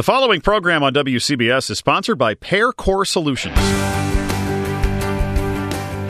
The following program on WCBS is sponsored by Pear Core Solutions.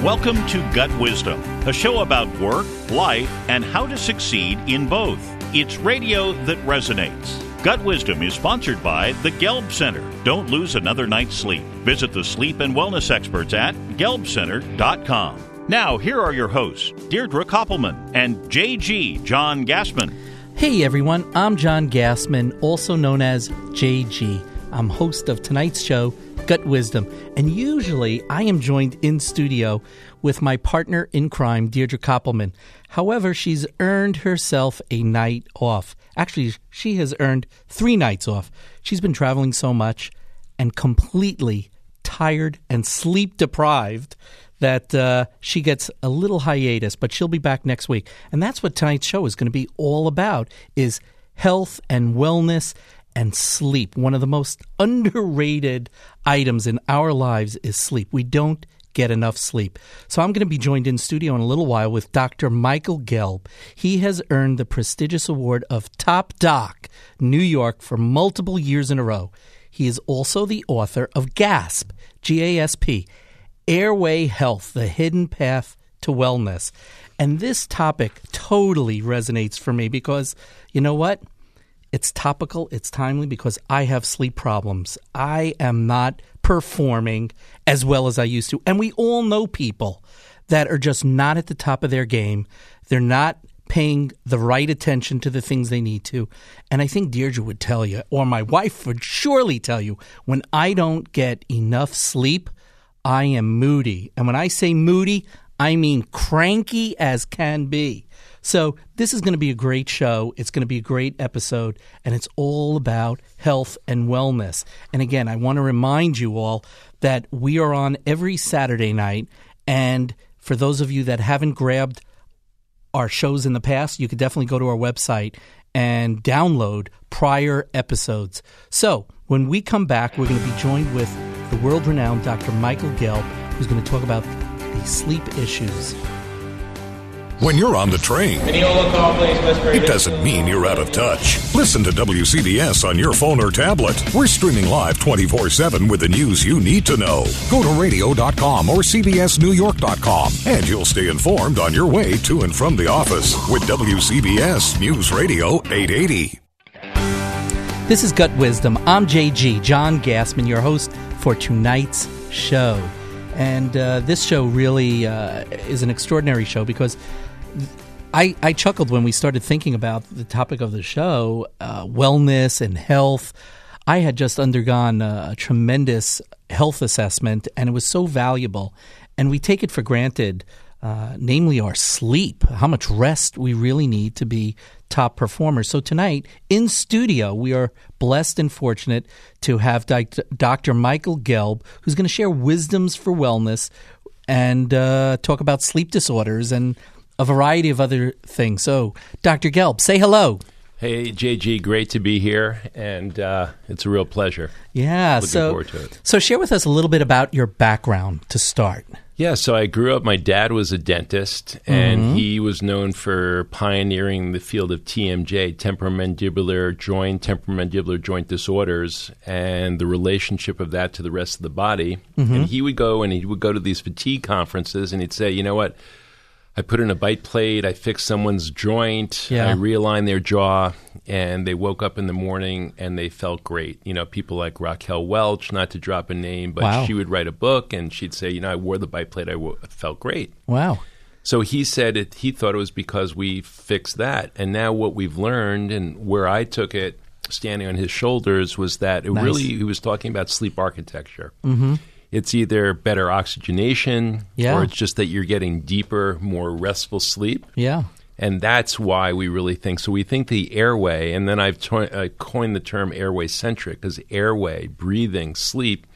Welcome to Gut Wisdom, a show about work, life, and how to succeed in both. It's radio that resonates. Gut Wisdom is sponsored by the Gelb Center. Don't lose another night's sleep. Visit the sleep and wellness experts at gelbcenter.com. Now, here are your hosts, Deirdre Koppelman and JG John Gassman. Hey everyone, I'm John Gassman, also known as JG. I'm host of tonight's show, Gut Wisdom, and usually I am joined in studio with my partner in crime, Deirdre Koppelman. However, she's earned herself a night off. Actually, she has earned three nights off. She's been traveling so much and completely tired and sleep deprived that uh, she gets a little hiatus, but she'll be back next week. And that's what tonight's show is going to be all about is health and wellness and sleep. One of the most underrated items in our lives is sleep. We don't get enough sleep. So I'm going to be joined in studio in a little while with Dr. Michael Gelb. He has earned the prestigious award of Top Doc New York for multiple years in a row. He is also the author of GASP, G A S P, Airway Health, the hidden path to wellness. And this topic totally resonates for me because you know what? It's topical, it's timely because I have sleep problems. I am not performing as well as I used to. And we all know people that are just not at the top of their game. They're not paying the right attention to the things they need to. And I think Deirdre would tell you, or my wife would surely tell you, when I don't get enough sleep, I am moody. And when I say moody, I mean cranky as can be. So, this is going to be a great show. It's going to be a great episode, and it's all about health and wellness. And again, I want to remind you all that we are on every Saturday night. And for those of you that haven't grabbed our shows in the past, you could definitely go to our website and download prior episodes. So, when we come back, we're going to be joined with the world renowned Dr. Michael Gelb, who's going to talk about the sleep issues. When you're on the train, it doesn't mean you're out of touch. Listen to WCBS on your phone or tablet. We're streaming live 24 7 with the news you need to know. Go to radio.com or CBSNewYork.com and you'll stay informed on your way to and from the office with WCBS News Radio 880. This is Gut Wisdom. I'm JG, John Gassman, your host for tonight's show. And uh, this show really uh, is an extraordinary show because I, I chuckled when we started thinking about the topic of the show uh, wellness and health. I had just undergone a, a tremendous health assessment, and it was so valuable. And we take it for granted, uh, namely our sleep, how much rest we really need to be top performers. So tonight in studio, we are blessed and fortunate to have Dr. Michael Gelb, who's going to share wisdoms for wellness and uh, talk about sleep disorders and a variety of other things. So, Dr. Gelb, say hello. Hey, JG, great to be here, and uh, it's a real pleasure. Yeah, Looking so forward to it. so share with us a little bit about your background to start. Yeah, so I grew up. My dad was a dentist, and Mm-hmm. he was known for pioneering the field of TMJ, temporomandibular joint, temporomandibular joint disorders, and the relationship of that to the rest of the body. Mm-hmm. And he would go and he would go to these fatigue conferences, and he'd say, "You know what? I put in a bite plate, I fixed someone's joint, Yeah. I realigned their jaw, and they woke up in the morning and they felt great. You know, people like Raquel Welch, not to drop a name, but Wow. she would write a book and she'd say, you know, I wore the bite plate, I felt great. Wow. So he said it, he thought it was because we fixed that. And now what we've learned and where I took it standing on his shoulders was that it Nice. really, he was talking about sleep architecture. Mm-hmm. It's either better oxygenation Yeah. or it's just that you're getting deeper, more restful sleep. Yeah. And that's why we really think. So we think the airway, and then I've to- uh, coined the term airway centric because airway, breathing, sleep,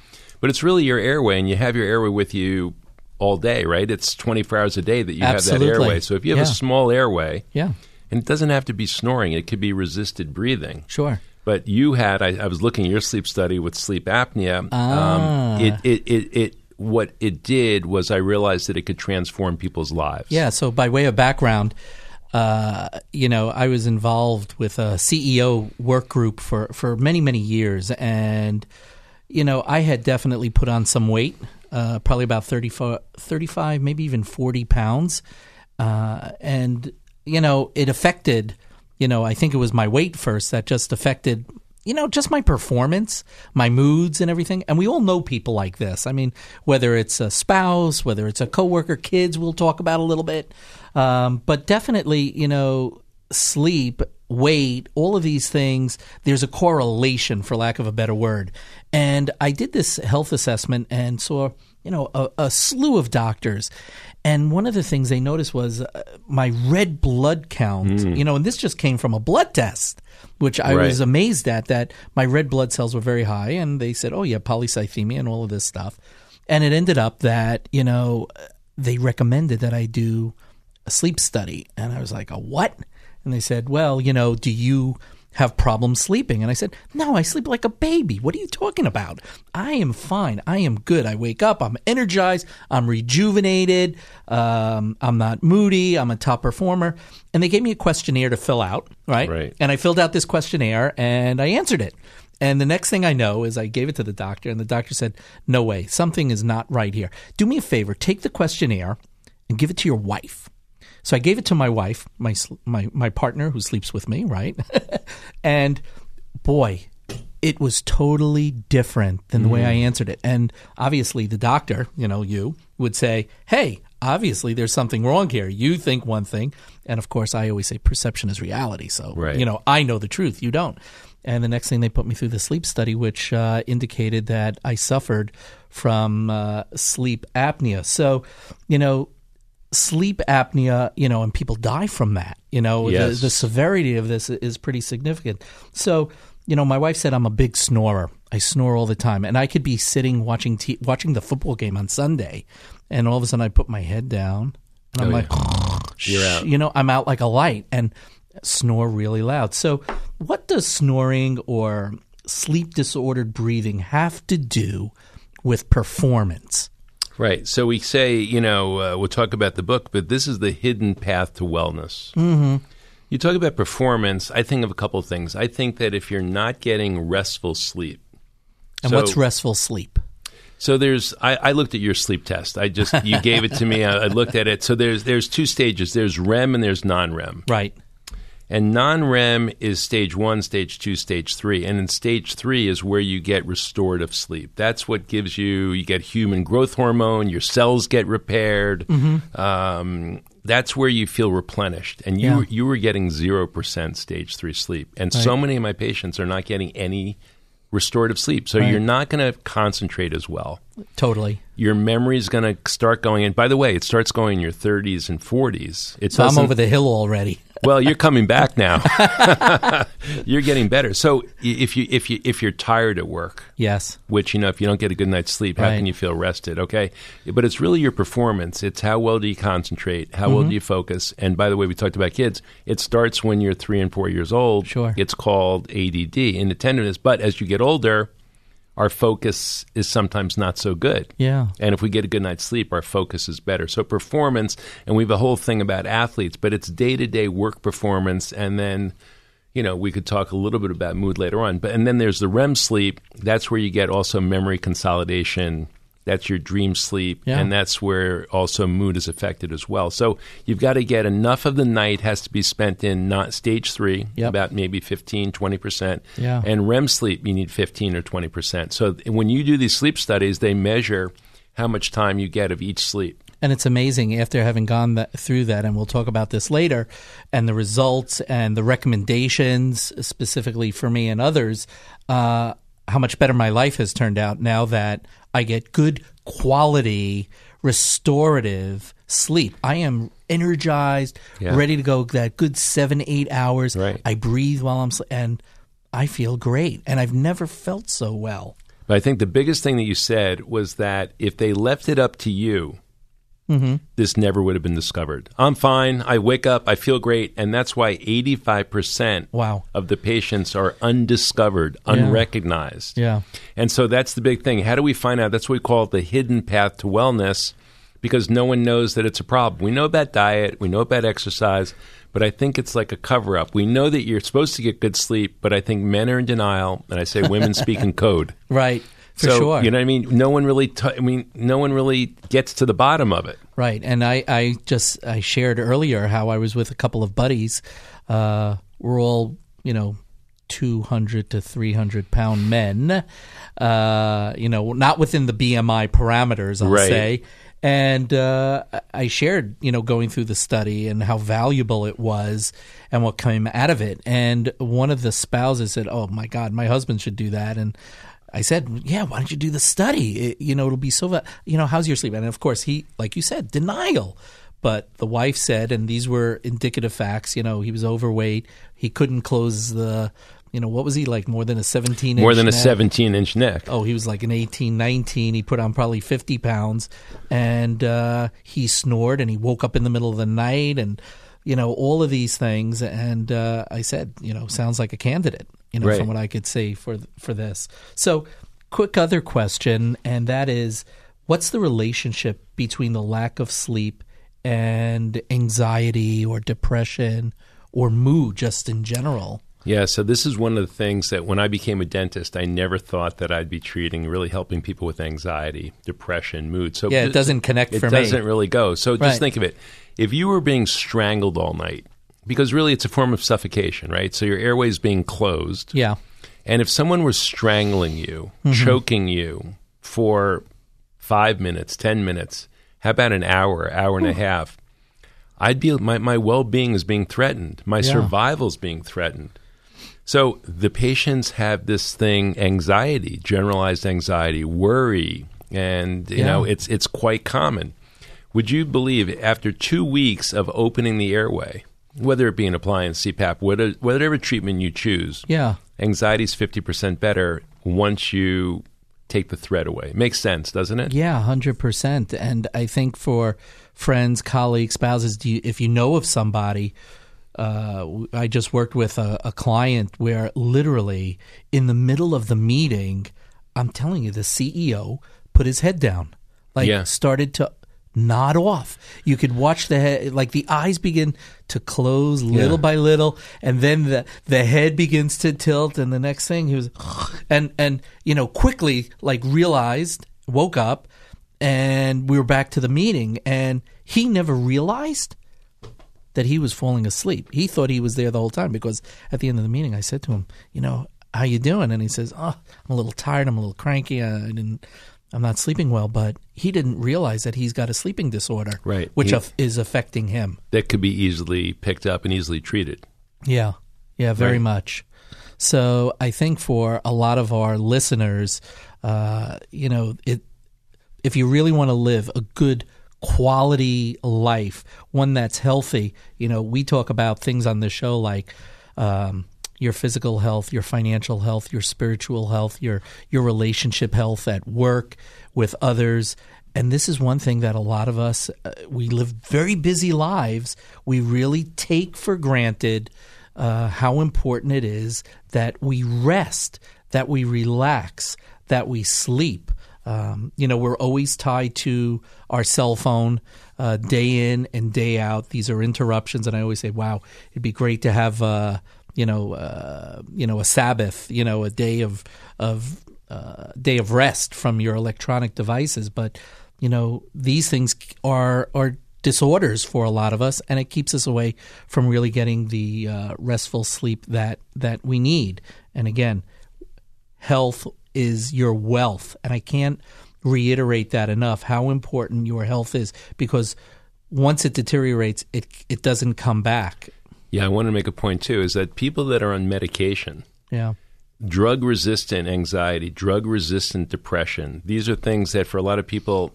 but it's really your airway, and you have your airway with you all day, right? It's 24 hours a day that you Absolutely. have that airway. So if you have Yeah. a small airway, Yeah. and it doesn't have to be snoring, it could be resisted breathing. Sure. But you had, I, I was looking at your sleep study with sleep apnea. Ah. Um, it, it, it, it, what it did was I realized that it could transform people's lives. Yeah. So, by way of background, uh, you know, I was involved with a CEO work group for, for many, many years. And, you know, I had definitely put on some weight, uh, probably about 35, 35, maybe even 40 pounds. Uh, and, you know, it affected, you know, I think it was my weight first that just affected you know, just my performance, my moods, and everything. And we all know people like this. I mean, whether it's a spouse, whether it's a coworker, kids, we'll talk about a little bit. Um, but definitely, you know, sleep, weight, all of these things, there's a correlation, for lack of a better word. And I did this health assessment and saw, you know, a, a slew of doctors. And one of the things they noticed was uh, my red blood count, mm. you know, and this just came from a blood test, which I right. was amazed at that my red blood cells were very high. And they said, oh, yeah, polycythemia and all of this stuff. And it ended up that, you know, they recommended that I do a sleep study. And I was like, a what? And they said, well, you know, do you have problems sleeping? And I said, no, I sleep like a baby. What are you talking about? I am fine. I am good. I wake up. I'm energized. I'm rejuvenated. Um, I'm not moody. I'm a top performer. And they gave me a questionnaire to fill out, right? Right. And I filled out this questionnaire and I answered it. And the next thing I know is I gave it to the doctor, and the doctor said, No way, something is not right here. Do me a favor, take the questionnaire and give it to your wife. So I gave it to my wife, my my my partner who sleeps with me, right? and boy, it was totally different than the mm. way I answered it. And obviously, the doctor, you know, you would say, "Hey, obviously there's something wrong here. You think one thing, and of course, I always say perception is reality. So, right. you know, I know the truth, you don't." And the next thing they put me through the sleep study, which uh, indicated that I suffered from uh, sleep apnea. So, you know, sleep apnea, you know, and people die from that. You know, yes. the, the severity of this is pretty significant. So, you know, my wife said I'm a big snorer. I snore all the time, and I could be sitting watching t- watching the football game on Sunday, and all of a sudden I put my head down, and I'm oh, like, yeah. You're out. you know, I'm out like a light, and snore really loud. So, what does snoring or sleep disordered breathing have to do with performance? Right. So we say, you know, uh, we'll talk about the book, but this is the hidden path to wellness. Mm-hmm. You talk about performance. I think of a couple of things. I think that if you're not getting restful sleep, and so, what's restful sleep? So there's, I, I, looked at your sleep test. I just, you gave it to me. I, I looked at it. So there's, there's two stages. There's REM and there's non-REM. Right. And non REM is stage one, stage two, stage three. And in stage three is where you get restorative sleep. That's what gives you, you get human growth hormone, your cells get repaired. Mm-hmm. Um, that's where you feel replenished. And you, yeah. you were getting 0% stage three sleep. And right. so many of my patients are not getting any restorative sleep. So right. you're not going to concentrate as well. Totally. Your memory is going to start going. And by the way, it starts going in your 30s and 40s. It so I'm over the hill already well, you're coming back now. you're getting better. So if you if you if you're tired at work, yes, which you know if you don't get a good night's sleep, how right. can you feel rested? Okay, but it's really your performance. It's how well do you concentrate? How mm-hmm. well do you focus? And by the way, we talked about kids. It starts when you're three and four years old. Sure, it's called ADD, inattentiveness. But as you get older, our focus is sometimes not so good. Yeah. And if we get a good night's sleep, our focus is better. So performance, and we have a whole thing about athletes, but it's day to day work performance, and then. You know, we could talk a little bit about mood later on, but and then there's the REM sleep. That's where you get also memory consolidation, that's your dream sleep, yeah. and that's where also mood is affected as well. So you've got to get enough of the night has to be spent in not stage three, yep. about maybe 15, 20%. Yeah. And REM sleep, you need 15 or 20%. So when you do these sleep studies, they measure how much time you get of each sleep. And it's amazing after having gone that, through that, and we'll talk about this later, and the results and the recommendations, specifically for me and others, uh, how much better my life has turned out now that I get good quality restorative sleep. I am energized, yeah. ready to go that good 7 8 hours. Right. I breathe while I'm sleeping, and I feel great and I've never felt so well. But I think the biggest thing that you said was that if they left it up to you, Mm-hmm. this never would have been discovered. I'm fine. I wake up. I feel great. And that's why 85% wow. of the patients are undiscovered, yeah. unrecognized. Yeah. And so that's the big thing. How do we find out? That's what we call the hidden path to wellness because no one knows that it's a problem. We know about diet, we know about exercise, but I think it's like a cover up. We know that you're supposed to get good sleep, but I think men are in denial, and I say women speak in code. Right. For so, sure. You know what I mean? No one really. T- I mean, no one really gets to the bottom of it. Right. And I, I just I shared earlier how I was with a couple of buddies. Uh, we're all you know 200 to 300 pound men, uh, you know, not within the BMI parameters, I'll Right. say. And uh, I shared, you know, going through the study and how valuable it was and what came out of it. And one of the spouses said, Oh my God, my husband should do that. And I said, "Yeah, why don't you do the study? It, you know, it'll be so. Va- you know, how's your sleep?" And of course, he, like you said, denial. But the wife said, and these were indicative facts. You know, he was overweight. He couldn't close the. You know, what was he like? More than a seventeen. More than a 17 inch neck. Oh, he was like an 18, 19. He put on probably 50 pounds and uh, he snored and he woke up in the middle of the night and, you know, all of these things. And uh, I said, you know, sounds like a candidate, you know, Right. from what I could see for, for this. So, quick other question, and that is what's the relationship between the lack of sleep and anxiety or depression or mood just in general? Yeah, so this is one of the things that when I became a dentist, I never thought that I'd be treating, really helping people with anxiety, depression, mood. So Yeah, it doesn't connect It for me. doesn't really go. So Right. just think of it: if you were being strangled all night, because really it's a form of suffocation, right? So your airways being closed, Yeah. and if someone was strangling you, Mm-hmm. choking you for five minutes, ten minutes, how about an hour, hour and a half? I'd be my, my well being is being threatened. My Yeah. survival is being threatened. So the patients have this thing, anxiety, generalized anxiety, worry, and you Yeah. know it's it's quite common. Would you believe after two weeks of opening the airway, whether it be an appliance, CPAP, whatever, whatever treatment you choose, Yeah. anxiety is fifty percent better once you take the threat away. Makes sense, doesn't it? Yeah, hundred percent. And I think for friends, colleagues, spouses, do you, if you know of somebody, uh, I just worked with a, a client where literally in the middle of the meeting, I'm telling you, the CEO put his head down, like Yeah. started to nod off. You could watch the head, like the eyes begin to close little Yeah. by little, and then the the head begins to tilt, and the next thing he was, and and you know quickly like realized, woke up, and we were back to the meeting, and he never realized that he was falling asleep. He thought he was there the whole time because at the end of the meeting, I said to him, you know, how you doing? And he says, oh, I'm a little tired. I'm a little cranky. I didn't. I'm not sleeping well, but he didn't realize that he's got a sleeping disorder, Right. Which He- is affecting him. That could be easily picked up and easily treated. Yeah, yeah, very Right. much. So I think for a lot of our listeners, uh, you know, it if you really want to live a good quality life, one that's healthy, you know, we talk about things on the show like um, your physical health, your financial health, your spiritual health, your your relationship health at work with others. And this is one thing that a lot of us uh, we live very busy lives. We really take for granted uh, how important it is that we rest, that we relax, that we sleep. Um, you know, we're always tied to our cell phone uh, day in and day out. These are interruptions, and I always say, "Wow, it'd be great to have, uh, you know, uh, you know, a Sabbath, you know, a day of of uh, day of rest from your electronic devices." But you know, these things are are disorders for a lot of us, and it keeps us away from really getting the uh, restful sleep that that we need. And again, health is your wealth. And I can't reiterate that enough how important your health is because once it deteriorates, it it doesn't come back. Yeah, I want to make a point too is that people that are on medication, Yeah. drug resistant anxiety, drug resistant depression, these are things that for a lot of people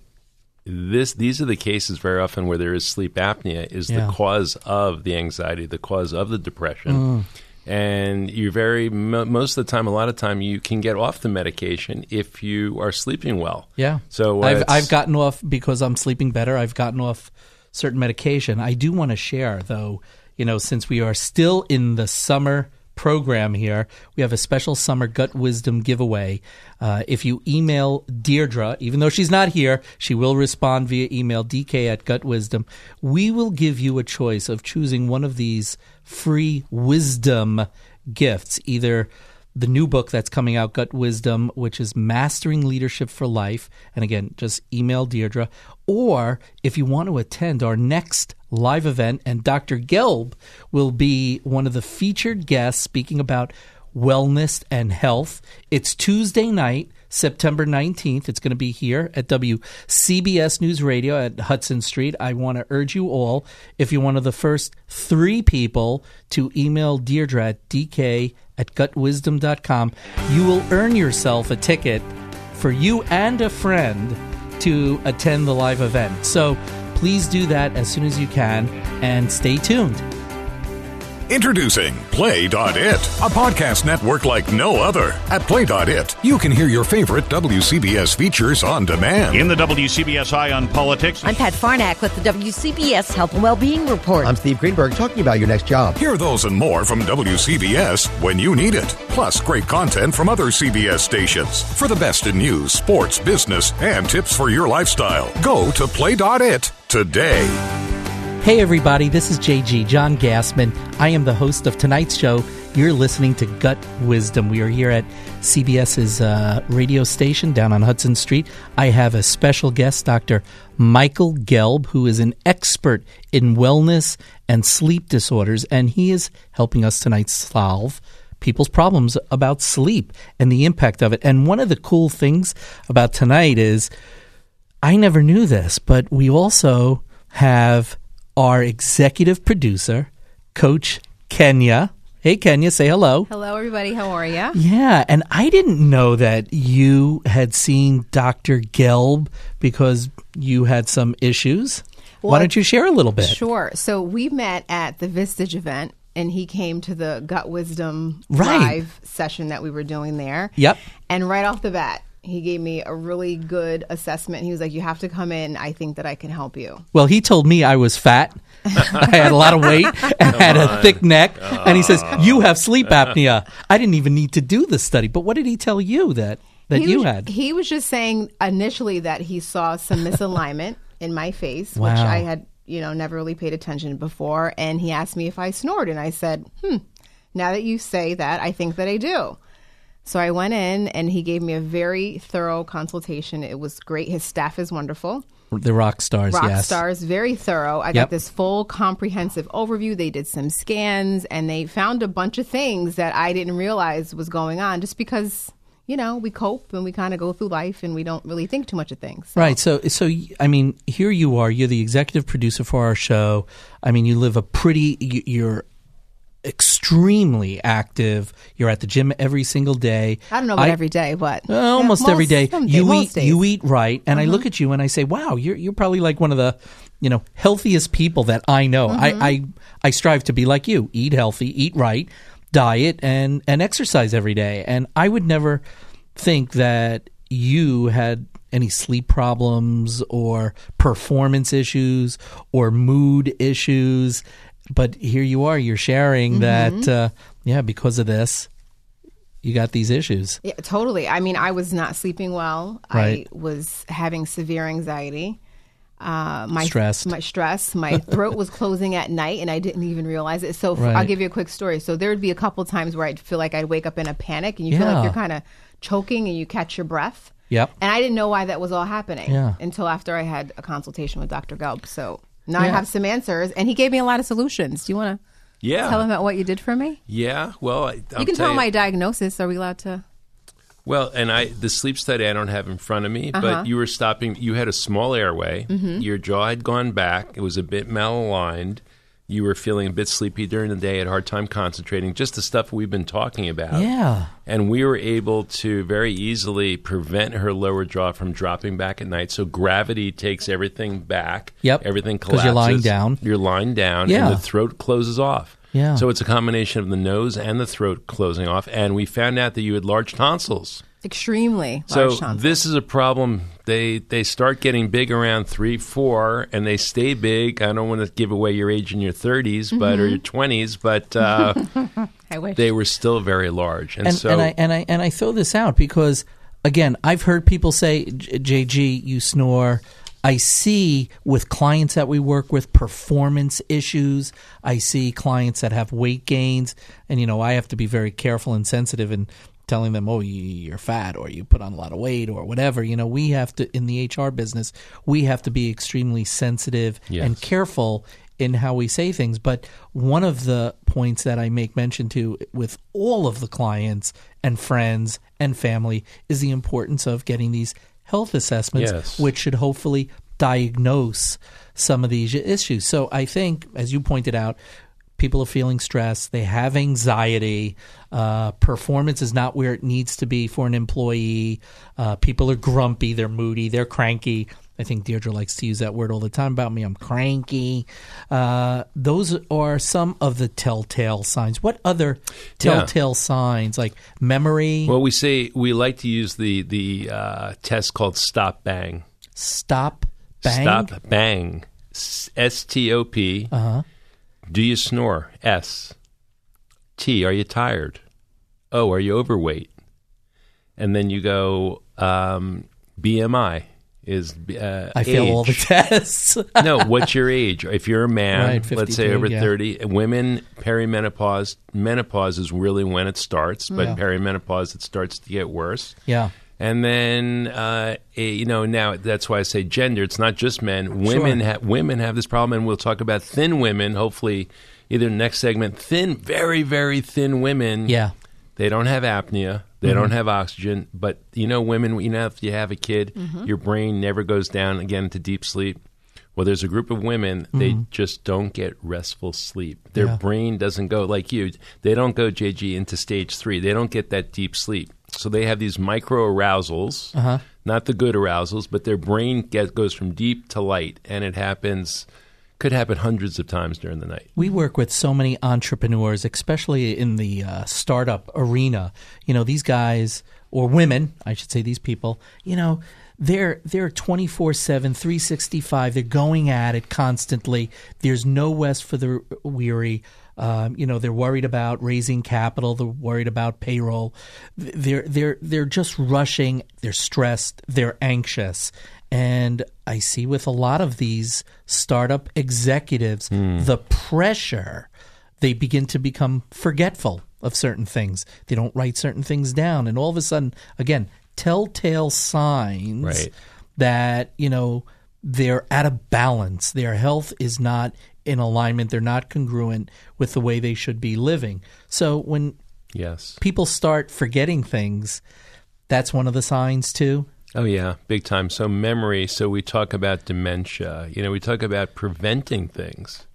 this these are the cases very often where there is sleep apnea is Yeah. the cause of the anxiety, the cause of the depression. And you're very mo- most of the time, a lot of time, you can get off the medication if you are sleeping well. Yeah. So uh, I've I've gotten off because I'm sleeping better. I've gotten off certain medication. I do want to share though, you know, since we are still in the summer program here, we have a special summer gut wisdom giveaway. Uh, if you email Deirdre, even though she's not here, she will respond via email dk at gut wisdom. We will give you a choice of choosing one of these free wisdom gifts, either the new book that's coming out, Gut Wisdom, which is Mastering Leadership for Life. And again, just email Deirdre. Or if you want to attend our next live event, and Dr. Gelb will be one of the featured guests speaking about wellness and health. It's Tuesday night. September 19th. It's going to be here at WCBS News Radio at Hudson Street. I want to urge you all, if you're one of the first three people to email Deirdre at dk at gutwisdom.com, you will earn yourself a ticket for you and a friend to attend the live event. So please do that as soon as you can and stay tuned. Introducing Play.it, a podcast network like no other. At Play.it, you can hear your favorite WCBS features on demand. In the WCBS Eye on Politics, I'm Pat Farnack with the WCBS Health and Wellbeing Report. I'm Steve Greenberg talking about your next job. Hear those and more from WCBS when you need it. Plus, great content from other CBS stations. For the best in news, sports, business, and tips for your lifestyle, go to Play.it today. Hey, everybody, this is JG, John Gassman. I am the host of tonight's show. You're listening to Gut Wisdom. We are here at CBS's uh, radio station down on Hudson Street. I have a special guest, Dr. Michael Gelb, who is an expert in wellness and sleep disorders, and he is helping us tonight solve people's problems about sleep and the impact of it. And one of the cool things about tonight is I never knew this, but we also have our executive producer, Coach Kenya. Hey, Kenya, say hello. Hello, everybody. How are you? Yeah, and I didn't know that you had seen Dr. Gelb because you had some issues. Well, Why don't you share a little bit? Sure. So we met at the Vistage event, and he came to the Gut Wisdom Right. live session that we were doing there. Yep. And right off the bat, he gave me a really good assessment. He was like, "You have to come in. I think that I can help you." Well, he told me I was fat. I had a lot of weight and had a thick neck. And he says, You have sleep apnea. I didn't even need to do the study. But what did he tell you that, that he you was, had? He was just saying initially that he saw some misalignment in my face, which I had, you know, never really paid attention before. And he asked me if I snored, and I said, "Hmm." Now that you say that, I think that I do. So I went in, and he gave me a very thorough consultation. It was great. His staff is wonderful. the rock stars, Rock yes. stars, very thorough. I Yep. got this full comprehensive overview. They did some scans and they found a bunch of things that I didn't realize was going on just because, you know, we cope and we kind of go through life and we don't really think too much of things. Right. So, so i mean, here you are. You're the executive producer for our show. I mean, you live a pretty. You're extremely active. You're at the gym every single day. I don't know about every day, but Uh, almost Yeah, most- day. some day- you eat. days. Mm-hmm. You eat right, and I look at you and I say, "Wow, you're you're probably like one of the, you know, healthiest people that I know." Mm-hmm. I, I I strive to be like you. Eat healthy, eat right, diet, and and exercise every day. And I would never think that you had any sleep problems or performance issues or mood issues. But here you are. You're sharing Mm-hmm. that, uh, yeah, because of this, you got these issues. Yeah, totally. I mean, I was not sleeping well. Right. I was having severe anxiety. Uh, my Stressed. my stress, my throat was closing at night, and I didn't even realize it. So f- Right. I'll give you a quick story. So there would be a couple times where I'd feel like I'd wake up in a panic, and you feel like you're kind of choking, and you catch your breath. Yep. And I didn't know why that was all happening Yeah. until after I had a consultation with Dr. Gelb. So now I have some answers, and he gave me a lot of solutions. Do you want to Yeah. tell him about what you did for me? Yeah. Well, I, you can tell you- my diagnosis. Are we allowed to? Well, and I the sleep study I don't have in front of me, Uh-huh. but you were stopping. You had a small airway. Mm-hmm. Your jaw had gone back. It was a bit malaligned. You were feeling a bit sleepy during the day. Had a hard time concentrating. Just the stuff we've been talking about. Yeah. And we were able to very easily prevent her lower jaw from dropping back at night. So gravity takes everything back. Yep. Everything collapses. you're lying down. You're lying down, Yeah. and the throat closes off. Yeah. So it's a combination of the nose and the throat closing off. And we found out that you had large tonsils. Extremely So large this is a problem. They they start getting big around three, four, and they stay big. I don't want to give away your age in your 30s, but or your twenties, but uh, I wish. they were still very large. And, and, so and I and I and I throw this out because again, I've heard people say, "J- "JG, you snore." I see with clients that we work with performance issues. I see clients that have weight gains, and you know I have to be very careful and sensitive in telling them, "Oh, you- you're fat, or you put on a lot of weight, or whatever." You know, we have to in the HR business, we have to be extremely sensitive Yes. and careful in how we say things. But one of the points that I make mention to with all of the clients and friends and family is the importance of getting these health assessments, Yes. which should hopefully diagnose some of these issues. So I think, as you pointed out, people are feeling stressed, they have anxiety, uh, performance is not where it needs to be for an employee, uh, people are grumpy, they're moody, they're cranky. I think Deirdre likes to use that word all the time about me. I'm cranky. Uh, those are some of the telltale signs. What other telltale signs, like memory, well, we say we like to use the the uh, test called Stop Bang. stop, bang? Stop Bang. S T O P. Uh-huh. Do you snore? S. T. Are you tired? O. Are you overweight? And then you go um, BMI is uh, I fail all the tests. no, what's your age? If you're a man, Right, let's say over yeah. 30, women, perimenopause, menopause is really when it starts, but Yeah. perimenopause, it starts to get worse. yeah. And then, uh, you know, now that's why I say gender. It's not just men. Women, Sure. ha- women have this problem, and we'll talk about thin women. Hopefully, either next segment. Thin, very, very thin women. Yeah. They don't have apnea. They don't mm-hmm. have oxygen. But you know, women, you know, if you have a kid, mm-hmm. your brain never goes down again to deep sleep. Well, there's a group of women, they mm-hmm. just don't get restful sleep. Their Yeah. brain doesn't go like you. They don't go, JG, into stage three. They don't get that deep sleep. So they have these micro arousals, not the good arousals, but their brain get, goes from deep to light. And it happens, could happen hundreds of times during the night. We work with so many entrepreneurs, especially in the uh, startup arena. You know, these guys or women, I should say, these people. You know, they're they're twenty four seven, three sixty five. They're going at it constantly. There's no rest for the weary. Um, you know, they're worried about raising capital. They're worried about payroll. They're they're they're just rushing. They're stressed. They're anxious. And I see with a lot of these startup executives, the pressure, they begin to become forgetful of certain things. They don't write certain things down. And all of a sudden, again, telltale signs Right. that, you know, they're out of balance. Their health is not in alignment. They're not congruent with the way they should be living. So when Yes. people start forgetting things, that's one of the signs too. Oh yeah, big time. So memory. So we talk about dementia. You know, we talk about preventing things.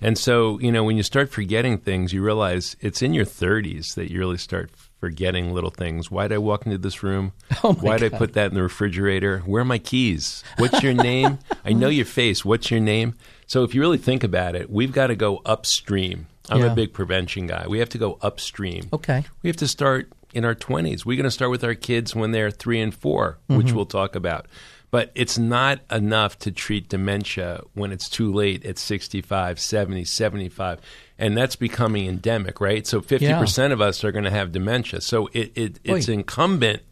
And so you know, when you start forgetting things, you realize it's in your 30s that you really start forgetting little things. Why did I walk into this room? Oh, Why did I put that in the refrigerator? Where are my keys? What's your name? I know your face. What's your name? So if you really think about it, we've got to go upstream. I'm Yeah. a big prevention guy. We have to go upstream. Okay. We have to start in our 20s. We're going to start with our kids when they're three and 4 which we'll talk about. But it's not enough to treat dementia when it's too late at 65, 70, 75. And that's becoming endemic, right? So 50% of us are going to have dementia. So it, it, it's Oy. incumbent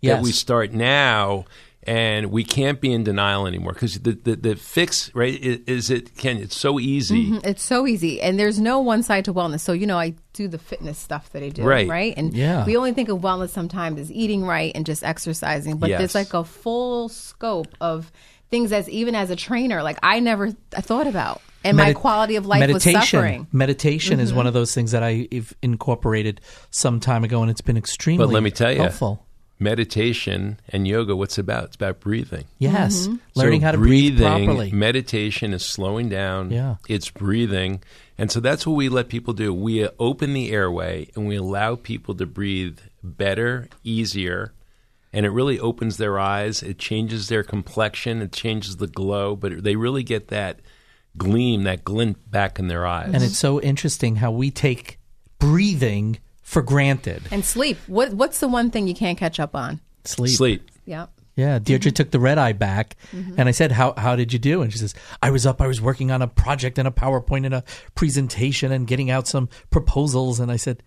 Yes. that we start now. And we can't be in denial anymore because the, the, the fix, right, is, is it, can it's so easy. It's so easy, and there's no one side to wellness. So you know, I do the fitness stuff that I do, Right. right? And Yeah. we only think of wellness sometimes as eating right and just exercising, but Yes. there's like a full scope of things as even as a trainer, like I never I thought about, and my quality of life meditation. was suffering. Mm-hmm. Meditation is one of those things that I have incorporated some time ago, and it's been extremely But let me tell you, helpful. Meditation and yoga, what's it about? It's about breathing. Yes, Mm-hmm. learning So how to breathe properly. Meditation is slowing down. Yeah. It's breathing. And so that's what we let people do. We uh, open the airway and we allow people to breathe better, easier, and it really opens their eyes. It changes their complexion, it changes the glow, but they really get that gleam, that glint back in their eyes. and it's so interesting how we take breathing for granted. And sleep. What What's the one thing you can't catch up on? Sleep. Sleep. Yeah. Yeah, Deirdre mm-hmm. took the red eye back, mm-hmm. and I said, "How how did you do?" And she says, "I was up. I was working on a project and a PowerPoint and a presentation and getting out some proposals." And I said,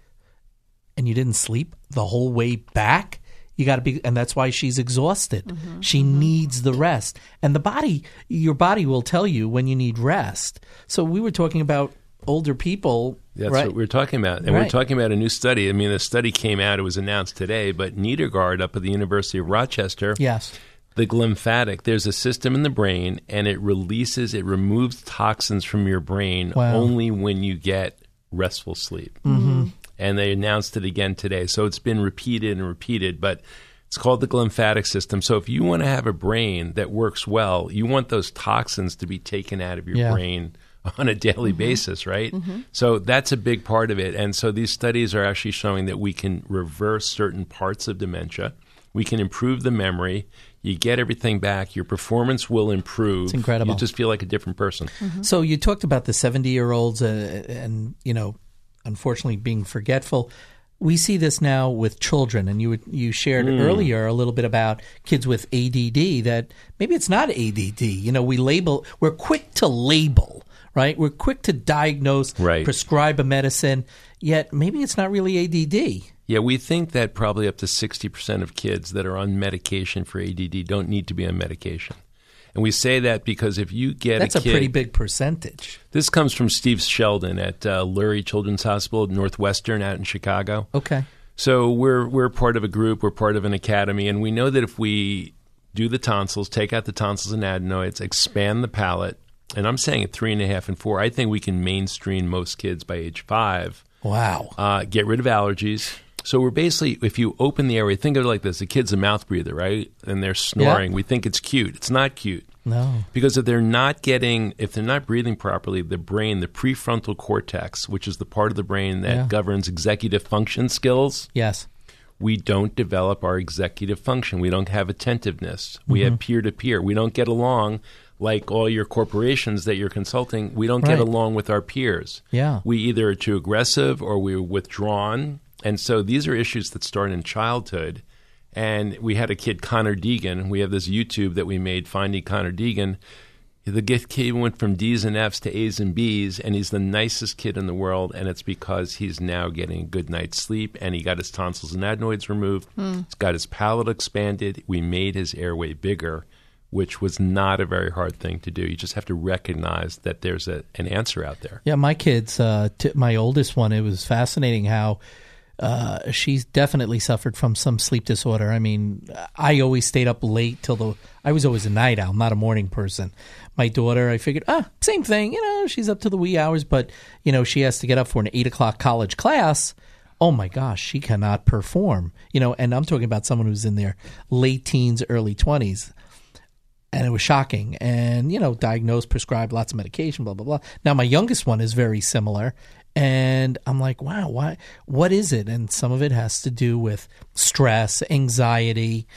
"And you didn't sleep the whole way back? You got to be." And that's why she's exhausted. Mm-hmm. She needs the rest, and the body, your body will tell you when you need rest. So we were talking about older people, That's right? what we're talking about. And we're talking about a new study. I mean, the study came out, it was announced today, but Nedergaard up at the University of Rochester, yes. the glymphatic, there's a system in the brain and it releases, it removes toxins from your brain Wow. only when you get restful sleep. Mm-hmm. And they announced it again today. So it's been repeated and repeated, but it's called the glymphatic system. So if you want to have a brain that works well, you want those toxins to be taken out of your Yeah. brain on a daily mm-hmm. basis, right? Mm-hmm. So that's a big part of it. And so these studies are actually showing that we can reverse certain parts of dementia. We can improve the memory. You get everything back. Your performance will improve. It's incredible. You just feel like a different person. Mm-hmm. So you talked about the 70 year olds uh, and, you know, unfortunately being forgetful. We see this now with children, and you you shared mm. earlier a little bit about kids with ADD. That maybe it's not ADD. You know, we label. We're quick to label, right? We're quick to diagnose, Right. prescribe a medicine. Yet maybe it's not really ADD. Yeah, we think that probably up to 60% of kids that are on medication for ADD don't need to be on medication. And we say that because if you get That's a a, pretty big percentage. This comes from Steve Sheldon at uh, Lurie Children's Hospital, at Northwestern, out in Chicago. Okay. So we're we're part of a group, we're part of an academy, and we know that if we do the tonsils, take out the tonsils and adenoids, expand the palate, and I'm saying at three and a half and four, I think we can mainstream most kids by age five. Wow. Uh, get rid of allergies. So we're basically, if you open the airway, think of it like this: the kid's a mouth breather, right? And they're snoring. We think it's cute. It's not cute. No. Because if they're not getting, if they're not breathing properly, the brain, the prefrontal cortex, which is the part of the brain that Yeah. governs executive function skills, Yes. we don't develop our executive function. We don't have attentiveness. We have peer to peer. We don't get along like all your corporations that you're consulting. We don't get along with our peers. Yeah. We either are too aggressive or we're withdrawn. And so these are issues that start in childhood. And we had a kid, Connor Deegan. We have this YouTube that we made, Finding Connor Deegan. The gift kid went from D's and F's to A's and B's, and he's the nicest kid in the world. And it's because he's now getting a good night's sleep, and he got his tonsils and adenoids removed. Hmm. He's got his palate expanded. We made his airway bigger, which was not a very hard thing to do. You just have to recognize that there's a, an answer out there. Yeah, my kids, uh, t- my oldest one, it was fascinating how uh, she's definitely suffered from some sleep disorder. I mean, I always stayed up late till the. I was always a night owl, not a morning person. My daughter, I figured, ah, same thing. You know, she's up to the wee hours, but you know, she has to get up for an eight o'clock college class. Oh my gosh, she cannot perform. You know, and I'm talking about someone who's in their late teens, early twenties and it was shocking. And you know, diagnosed, prescribed lots of medication, blah blah blah. Now my youngest one is very similar, and I'm like, wow, why? What is it? And some of it has to do with stress, anxiety,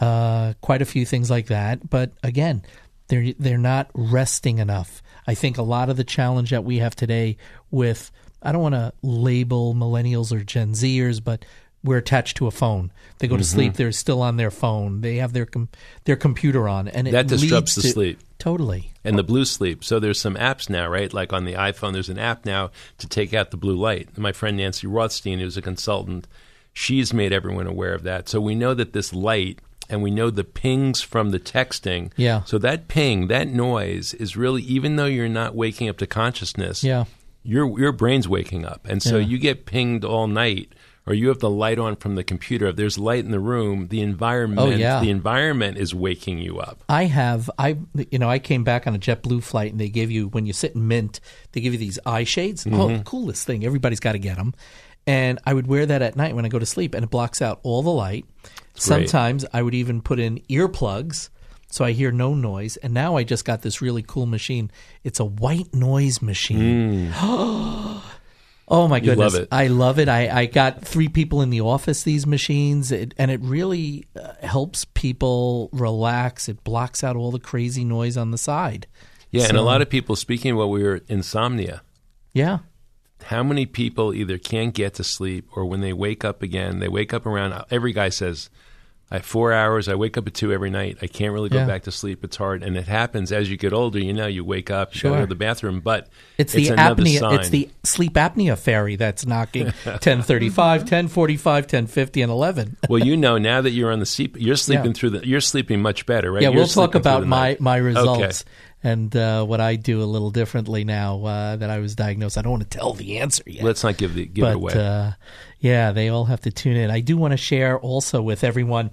uh, quite a few things like that. But again, they're they're not resting enough. I think a lot of the challenge that we have today with I don't want to label millennials or Gen Zers, but we're attached to a phone. They go to Mm-hmm. sleep, they're still on their phone. They have their com- their computer on, and it That disrupts the to- sleep. Totally. and the blue sleep. So there's some apps now, right? Like on the iPhone, there's an app now to take out the blue light. My friend Nancy Rothstein, who's a consultant, she's made everyone aware of that. So we know that this light and we know the pings from the texting. Yeah. So that ping, that noise is really, even though you're not waking up to consciousness, Yeah. your your brain's waking up, and so Yeah. you get pinged all night, or you have the light on from the computer. If there's light in the room, the environment, Oh, yeah. the environment is waking you up. I have I you know I came back on a JetBlue flight and they give you when you sit in Mint they give you these eye shades. Mm-hmm. Oh, coolest thing! Everybody's got to get them. And I would wear that at night when I go to sleep, and it blocks out all the light. Sometimes I would even put in earplugs so I hear no noise. And now I just got this really cool machine. It's a white noise machine. Oh my. You goodness! love. I love it. I, I got three people in the office these machines, it, and it really uh, helps people relax. It blocks out all the crazy noise on the side. Yeah, and a lot of people speaking what we were insomnia. Yeah, how many people either can't get to sleep or when they wake up again, they wake up around, every guy says, I have four hours. I wake up at two every night. I can't really go Yeah. back to sleep. It's hard, and it happens as you get older. You know, you wake up, you Sure. go to the bathroom, but It's the apnea. Sign. It's the sleep apnea fairy that's knocking 1035, 1045, mm-hmm. 1050, and 11. well, you know, now that you're on the sleep, you're sleeping Yeah. through the. You're sleeping much better, right? Yeah, You're we'll talk about the my, night. my Okay. And uh, what I do a little differently now uh, that I was diagnosed. I don't want to tell the answer yet. Let's not give the give but it away. Uh, yeah, they all have to tune in. I do want to share also with everyone.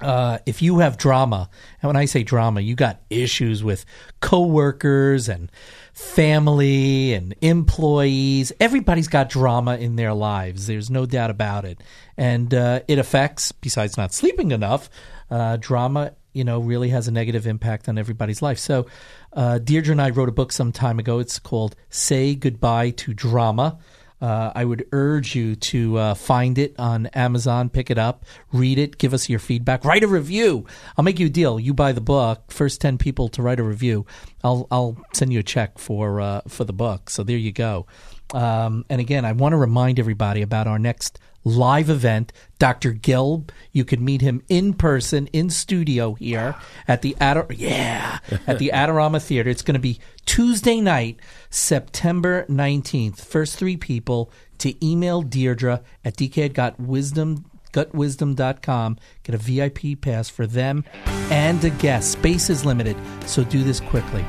Uh, if you have drama, and when I say drama, you got issues with coworkers and family and employees. Everybody's got drama in their lives. There's no doubt about it, and uh, it affects. Besides not sleeping enough, uh, drama, you know, really has a negative impact on everybody's life. So, uh, Deirdre and I wrote a book some time ago. It's called "Say Goodbye to Drama." Uh, I would urge you to uh, find it on Amazon, pick it up, read it, give us your feedback, write a review. I'll make you a deal. You buy the book, first ten people to write a review, I'll I'll send you a check for uh, for the book. So there you go. Um, and again, I want to remind everybody about our next live event. Dr. Gelb, you can meet him in person in studio here at the Ador- yeah at the Adorama Theater. It's going to be Tuesday night, September nineteenth. First three people to email Deirdre at dk.wisdom gutwisdom.com. Get a VIP pass for them and a guest. Space is limited, so do this quickly.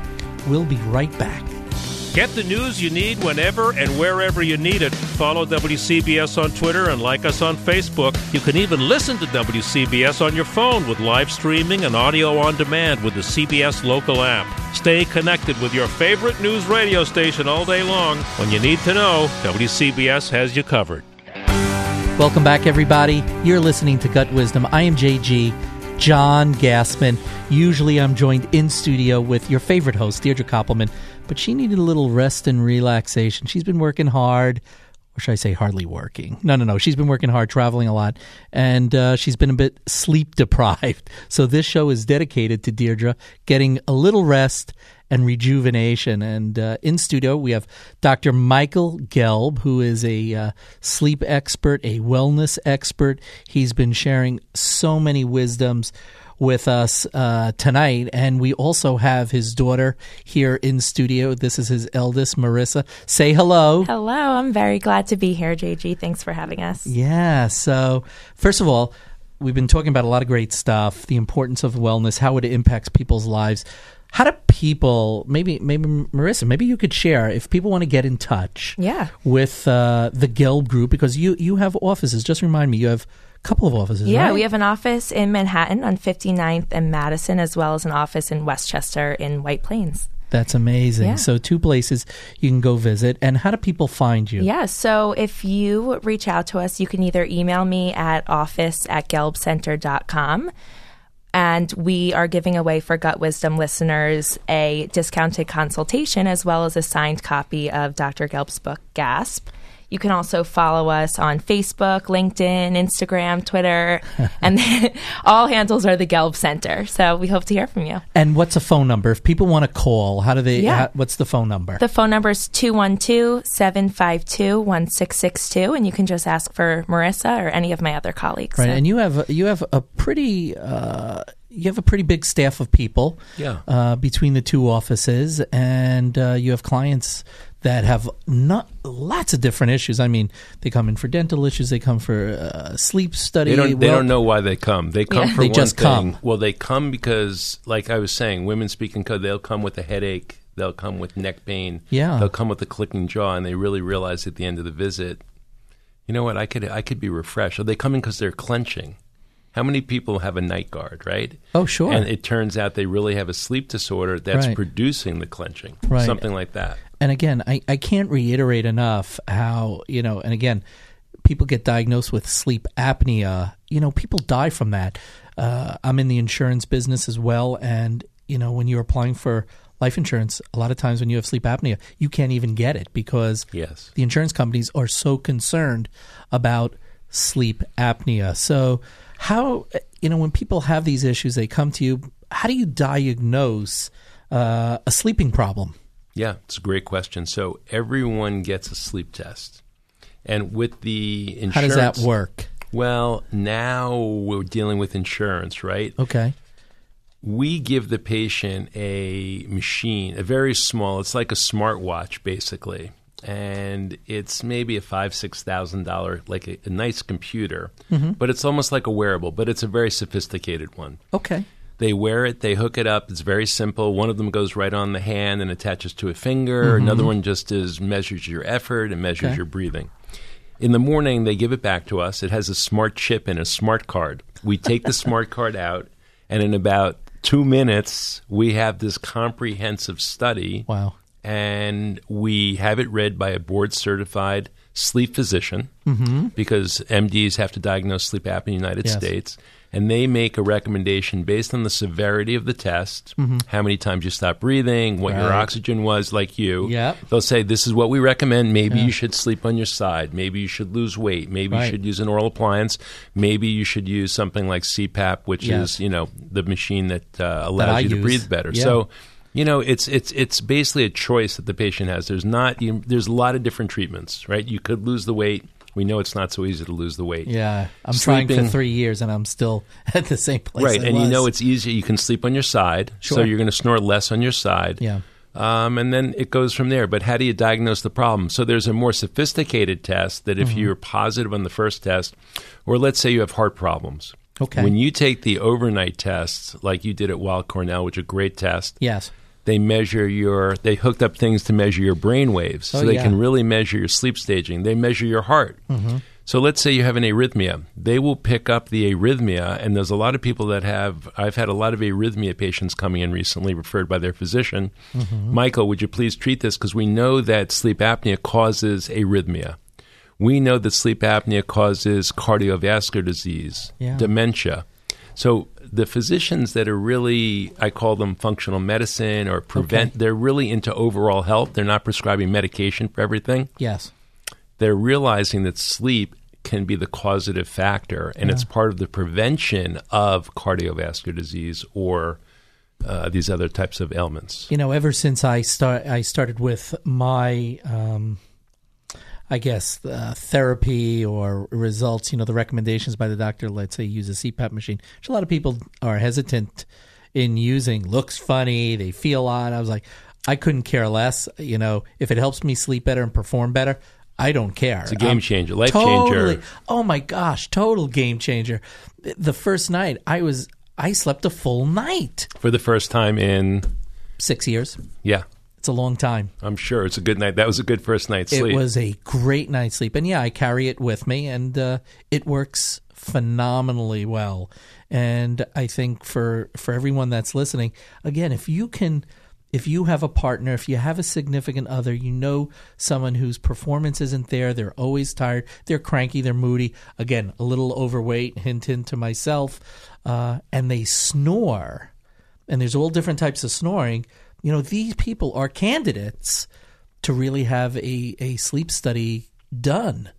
We'll be right back. Get the news you need whenever and wherever you need it. Follow WCBS on Twitter and like us on Facebook. You can even listen to WCBS on your phone with live streaming and audio on demand with the CBS local app. Stay connected with your favorite news radio station all day long. When you need to know, WCBS has you covered. Welcome back, everybody. You're listening to Gut Wisdom. I am JG, John Gassman. Usually I'm joined in studio with your favorite host, Deirdre Koppelman, but she needed a little rest and relaxation. She's been working hard, or should I say hardly working? No, no, no. She's been working hard, traveling a lot, and uh, she's been a bit sleep deprived. So this show is dedicated to Deirdre getting a little rest and rejuvenation. And uh, in studio, we have Dr. Michael Gelb, who is a uh, sleep expert, a wellness expert. He's been sharing so many wisdoms with us uh, tonight. And we also have his daughter here in studio. This is his eldest, Marissa. Say hello. Hello, I'm very glad to be here, JG. Thanks for having us. Yeah. So, first of all, we've been talking about a lot of great stuff, the importance of wellness, how it impacts people's lives. How do people, maybe, maybe Marissa, maybe you could share if people want to get in touch Yeah. with uh, the Gelb Group because you you have offices. Just remind me, you have a couple of offices. Yeah, right? we have an office in Manhattan on 59th and Madison, as well as an office in Westchester in White Plains. That's amazing. Yeah. So two places you can go visit. And how do people find you? Yeah, so if you reach out to us, you can either email me at office at gelbcenter.com. And we are giving away for Gut Wisdom listeners a discounted consultation as well as a signed copy of Dr. Gelb's book, Gasp. You can also follow us on Facebook, LinkedIn, Instagram, Twitter, and all handles are the Gelb Center. So we hope to hear from you. And what's a phone number if people want to call? How do they? Yeah. how- what's the phone number? The phone number is 212 752 1662, and you can just ask for Marissa or any of my other colleagues. Right, So- and you have you have a pretty uh, you have a pretty big staff of people. Yeah. Uh, between the two offices, and uh, you have clients that have not lots of different issues. I mean, they come in for dental issues. They come for uh, sleep study. They don't. They well- don't know why they come. They come Yeah. for They one just thing. come. Well, they come because, like I was saying, women speaking code. They'll come with a headache. They'll come with neck pain. Yeah. They'll come with a clicking jaw, and they really realize at the end of the visit, you know what? I could. I could be refreshed. Or they come in because they're clenching. How many people have a night guard, right? Oh, sure. And it turns out they really have a sleep disorder that's Right. producing the clenching. Right. Something like that. And again, I, I can't reiterate enough how, you know, and again, people get diagnosed with sleep apnea. You know, people die from that. Uh, I'm in the insurance business as well. And, you know, when you're applying for life insurance, a lot of times when you have sleep apnea, you can't even get it because Yes. the insurance companies are so concerned about sleep apnea. So, how, you know, when people have these issues, they come to you, how do you diagnose uh, a sleeping problem? Yeah, it's a great question. So everyone gets a sleep test, and with the insurance, How does that work? Well, now we're dealing with insurance, right? Okay. We give the patient a machine, a very small. It's like a smartwatch, basically, and it's maybe a five six thousand dollar, like a, a nice computer, Mm-hmm. but it's almost like a wearable, but it's a very sophisticated one. Okay. They wear it, they hook it up. It's very simple. One of them goes right on the hand and attaches to a finger. Another one just is measures your effort and measures Mm-hmm. Okay. your breathing. In the morning, they give it back to us. It has a smart chip and a smart card. We take the smart card out, and in about two minutes, we have this comprehensive study Wow. and we have it read by a board certified sleep physician Mm-hmm. because MDs have to diagnose sleep apnea in the United Yes. States. And they make a recommendation based on the severity of the test, how many times you stopped breathing, what your Mm-hmm. Oxygen was, like you. Yep. They'll say, This is what we recommend. Maybe Yeah. you should sleep on your side. Maybe you should lose weight. Maybe Right. you should use an oral appliance. Maybe you should use something like CPAP, which is, you know, the machine that uh, allows I you to use. breathe better. Yeah. So, you know, it's it's it's basically a choice that the patient has. There's not you, there's a lot of different treatments, right? You could lose the weight. We know it's not so easy to lose the weight. Yeah. I'm trying for three years and I'm still at the same place. right, I and you know it's easy. You can sleep on your side, so you're going to snore less on your side. Yeah. Um, and then it goes from there. But how do you diagnose the problem? So there's a more sophisticated test that Mm-hmm. if you're positive on the first test, or let's say you have heart problems. Okay. When you take the overnight tests, like you did at Weill Cornell, which is a great test, Yes. They measure your they hooked up things to measure your brain waves so Oh, they yeah. can really measure your sleep staging they measure your heart Mm-hmm. so let's say you have an arrhythmia they will pick up the arrhythmia and there's a lot of people that have i've had a lot of arrhythmia patients coming in recently referred by their physician Mm-hmm. michael would you please treat this because we know that sleep apnea causes arrhythmia we know that sleep apnea causes cardiovascular disease Yeah. dementia so the physicians that are really, I call them functional medicine or prevent, Okay. they're really into overall health. They're not prescribing medication for everything. Yes. They're realizing that sleep can be the causative factor, and it's part of the prevention of cardiovascular disease or uh, these other types of ailments. You know, ever since I start, I started with my, um, I guess, uh, therapy or results. You know, the recommendations by the doctor. Let's say use a CPAP machine, which a lot of people are hesitant in using. Looks funny. They feel odd. I was like, I couldn't care less. You know, if it helps me sleep better and perform better. I don't care. It's a game changer, life totally, changer. Oh my gosh, total game changer. The first night I was I slept a full night. For the first time in, 6 years. yeah, It's a long time. I'm sure it's a good night. That was a good first night's sleep. It was a great night's sleep, and yeah, I carry it with me, and uh, it works phenomenally well. And I think for for everyone that's listening, again, if you can, if you have a partner, if you have a significant other, you know someone whose performance isn't there, they're always tired, they're cranky, they're moody. Again, a little overweight. Hint, hint to myself, uh, and they snore. And there's all different types of snoring. You know, these people are candidates to really have a, a sleep study done.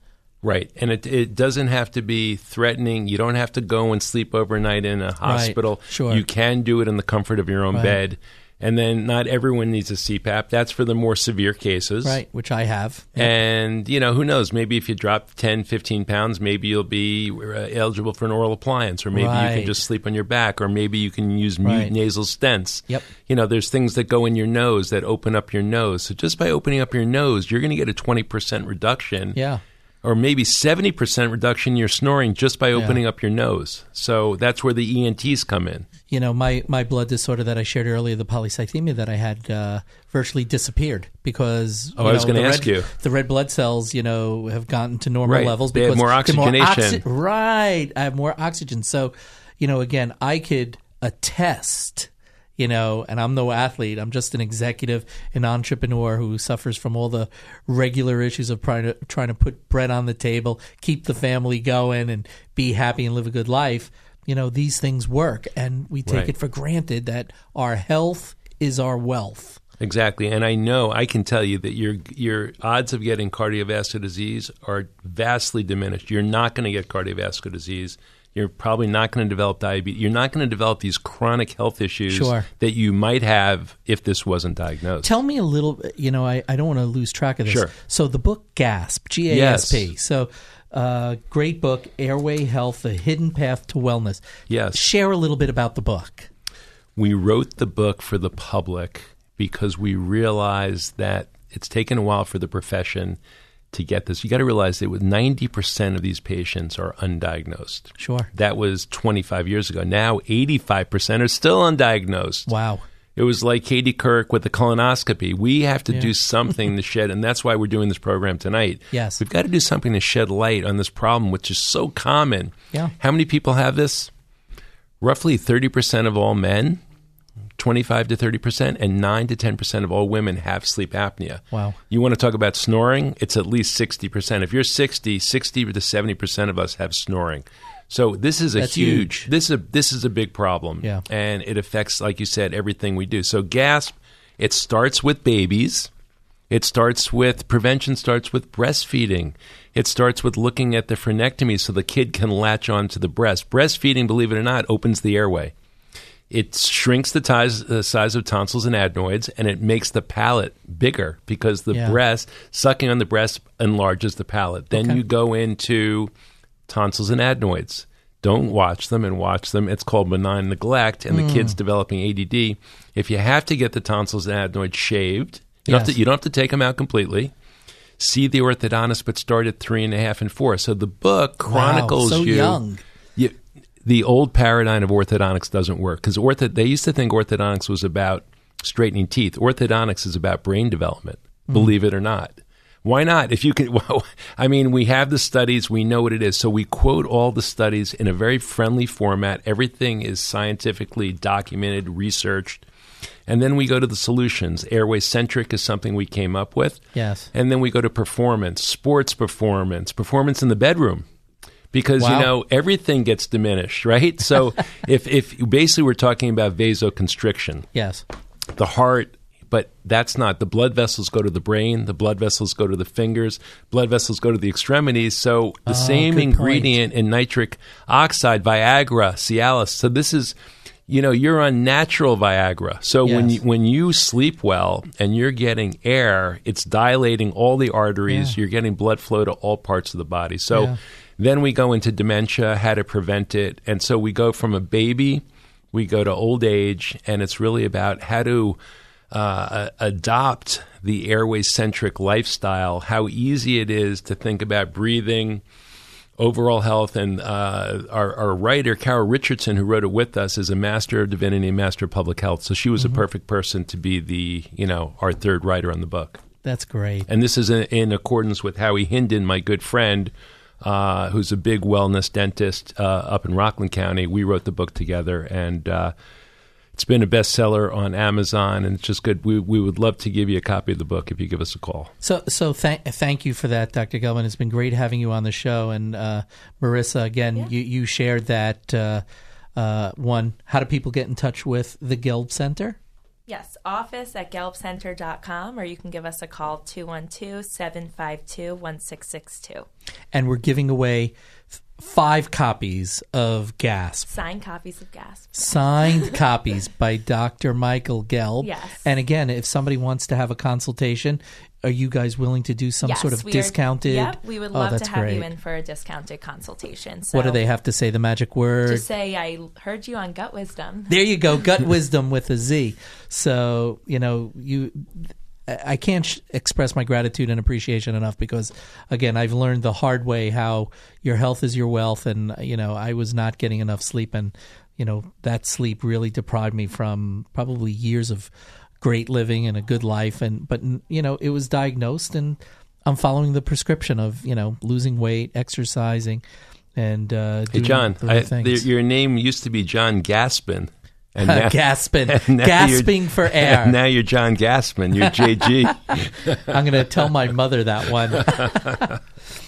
Right. And it, it doesn't have to be threatening. You don't have to go and sleep overnight in a hospital. Sure. You can do it in the comfort of your own Right. bed. And then not everyone needs a CPAP. That's for the more severe cases. Right, which I have. And, you know, who knows? Maybe if you drop 10, 15 pounds, maybe you'll be uh, eligible for an oral appliance, or maybe you can just sleep on your back, or maybe you can use mute Right. nasal stents. Yep. You know, there's things that go in your nose that open up your nose. So just by opening up your nose, you're going to get a 20% reduction Yeah. Or maybe 70% reduction in your snoring just by opening up your nose. So that's where the ENTs come in. You know, my, my blood disorder that I shared earlier, the polycythemia that I had, uh, virtually disappeared because. Oh, you I was gonna the ask red- you. The red blood cells, you know, have gotten to normal Right. levels They have because more they're oxygenation. right. I have more oxygen. So, you know, again, I could attest you know, and I'm no athlete. I'm just an executive, an entrepreneur who suffers from all the regular issues of trying to, trying to put bread on the table, keep the family going, and be happy and live a good life. You know, these things work, and we take Right. it for granted that our health is our wealth. Exactly, and I know I can tell you that your your odds of getting cardiovascular disease are vastly diminished. You're not going to get cardiovascular disease You're probably not going to develop diabetes. You're not going to develop these chronic health issues Sure. that you might have if this wasn't diagnosed. Tell me a little. You know, I, I don't want to lose track of this. Sure. So the book Gasp, G A S P. So. Uh, great book, Airway Health: A Hidden Path to Wellness. Yes. Share a little bit about the book. we wrote the book for the public because we realized that it's taken a while for the profession to get this. You got to realize that with 90% of these patients are undiagnosed. Sure. That was 25 years ago. Now 85% are still undiagnosed. Wow. It was like Katie Couric with the colonoscopy. We have to Yeah. do something to shed, and that's why we're doing this program tonight. Yes. We've got to do something to shed light on this problem, which is so common. Yeah. How many people have this? Roughly 30% of all men, 25 to 30%, and 9 to 10% of all women have sleep apnea. Wow. You want to talk about snoring? It's at least 60%. If you're 60, 60 to 70% of us have snoring. So this is a That's huge, huge. this is a this is a big problem. Yeah. And it affects like you said everything we do. So gasp it starts with babies. It starts with prevention starts with breastfeeding. It starts with looking at the frenectomy so the kid can latch onto the breast. Breastfeeding, believe it or not, opens the airway. It shrinks the, ties, the size of tonsils and adenoids, and it makes the palate bigger because the Yeah. breast sucking on the breast enlarges the palate. Then Okay. you go into tonsils and adenoids. Don't watch them and watch them. It's called benign neglect, and the hmm. kid's developing ADD. If you have to get the tonsils and adenoids shaved, you, don't have to, you don't have to take them out completely. See the orthodontist, but start at three and a half and four. So the book chronicles wow, so you. young. The old paradigm of orthodontics doesn't work because ortho, they used to think orthodontics was about straightening teeth. Orthodontics is about brain development, mm-hmm. believe it or not. Why not? If you can, well, I mean, we have the studies, we know what it is. So we quote all the studies in a very friendly format. Everything is scientifically documented, researched. And then we go to the solutions. Airway centric is something we came up with. Yes. And then we go to performance, sports performance, performance in the bedroom. Because Wow. you know everything gets diminished, right? So if if basically we're talking about vasoconstriction, Yes. the heart, but that's not the blood vessels go to the brain, the blood vessels go to the fingers, blood vessels go to the extremities. So the oh, same good ingredient in nitric oxide, Viagra, Cialis. So this is you know you're on natural Viagra. So when you, when you sleep well and you're getting air, it's dilating all the arteries. Yeah. You're getting blood flow to all parts of the body. So Yeah. Then we go into dementia, how to prevent it, and so we go from a baby, we go to old age, and it's really about how to uh, adopt the airway centric lifestyle. How easy it is to think about breathing, overall health, and uh, our, our writer Carol Richardson, who wrote it with us, is a master of divinity and master of public health. So she was a perfect person to be the you know our third writer on the book. That's great. And this is in, in accordance with Howie Hindin, my good friend, uh, who's a big wellness dentist uh, up in Rockland County. We wrote the book together, and uh, it's been a bestseller on Amazon, and it's just good. We, we would love to give you a copy of the book if you give us a call. So, so thank thank you for that, Dr. Gelman. It's been great having you on the show. And uh, Marissa, again, you, you shared that uh, uh, one. How do people get in touch with the Gelb Center? Yes, office at gelbcenter.com, or you can give us a call 212 752 1662. And we're giving away five copies of Gasp. Signed copies of Gasp. Signed copies by Dr. Michael Gelb. Yes. And again, if somebody wants to have a consultation, are you guys willing to do some yes, sort of we are- discounted? yep, we would Oh, love that's to have great. you in for a discounted consultation. So What do they have to say? The magic word? Just say, I heard you on Gut Wisdom. There you go, gut wisdom with a Z. So you know you. I can't sh- express my gratitude and appreciation enough because, again, I've learned the hard way how your health is your wealth, and you know I was not getting enough sleep, and you know that sleep really deprived me from probably years of great living and a good life, and but you know it was diagnosed, and I'm following the prescription of you know losing weight, exercising, and uh, Hey, John, I, your name used to be John Gaspin. And now, gasping, and gasping for air. Now you're John Gaspin. You're JG. I'm going to tell my mother that one.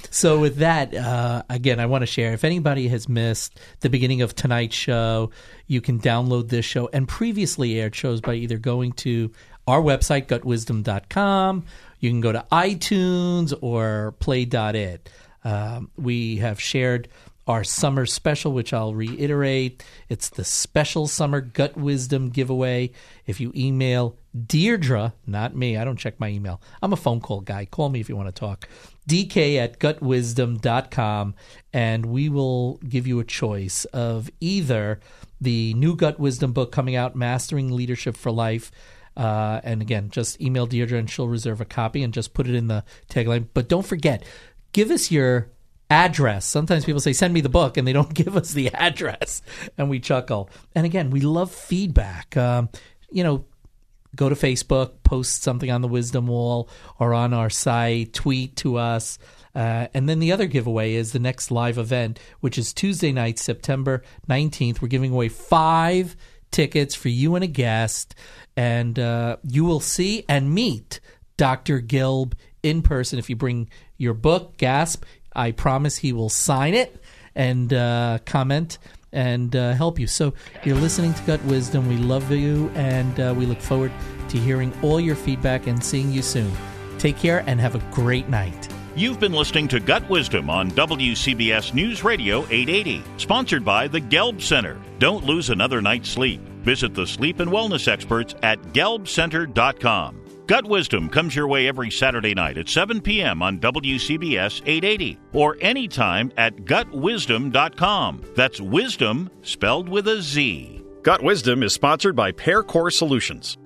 so, with that, uh, again, I want to share if anybody has missed the beginning of tonight's show, you can download this show and previously aired shows by either going to our website, gutwisdom.com. You can go to iTunes or play.it. Um, we have shared our summer special, which I'll reiterate. It's the special summer gut wisdom giveaway. If you email Deirdre, not me, I don't check my email. I'm a phone call guy. Call me if you want to talk. DK at gutwisdom.com, and we will give you a choice of either the new Gut Wisdom book coming out, Mastering Leadership for Life. Uh, and again, just email Deirdre and she'll reserve a copy and just put it in the tagline. But don't forget, give us your address. Sometimes people say, send me the book, and they don't give us the address. And we chuckle. And again, we love feedback. Um, you know, go to Facebook, post something on the Wisdom Wall or on our site, tweet to us. Uh, and then the other giveaway is the next live event, which is Tuesday night, September 19th. We're giving away five tickets for you and a guest. And uh, you will see and meet Dr. Gelb in person if you bring your book, Gasp. I promise he will sign it and uh, comment and uh, help you. So you're listening to Gut Wisdom. We love you, and uh, we look forward to hearing all your feedback and seeing you soon. Take care and have a great night. You've been listening to Gut Wisdom on WCBS News Radio 880, sponsored by the Gelb Center. Don't lose another night's sleep. Visit the sleep and wellness experts at gelbcenter.com. Gut Wisdom comes your way every Saturday night at 7 p.m. on WCBS 880 or anytime at gutwisdom.com. That's wisdom spelled with a Z. Gut Wisdom is sponsored by Pear Core Solutions.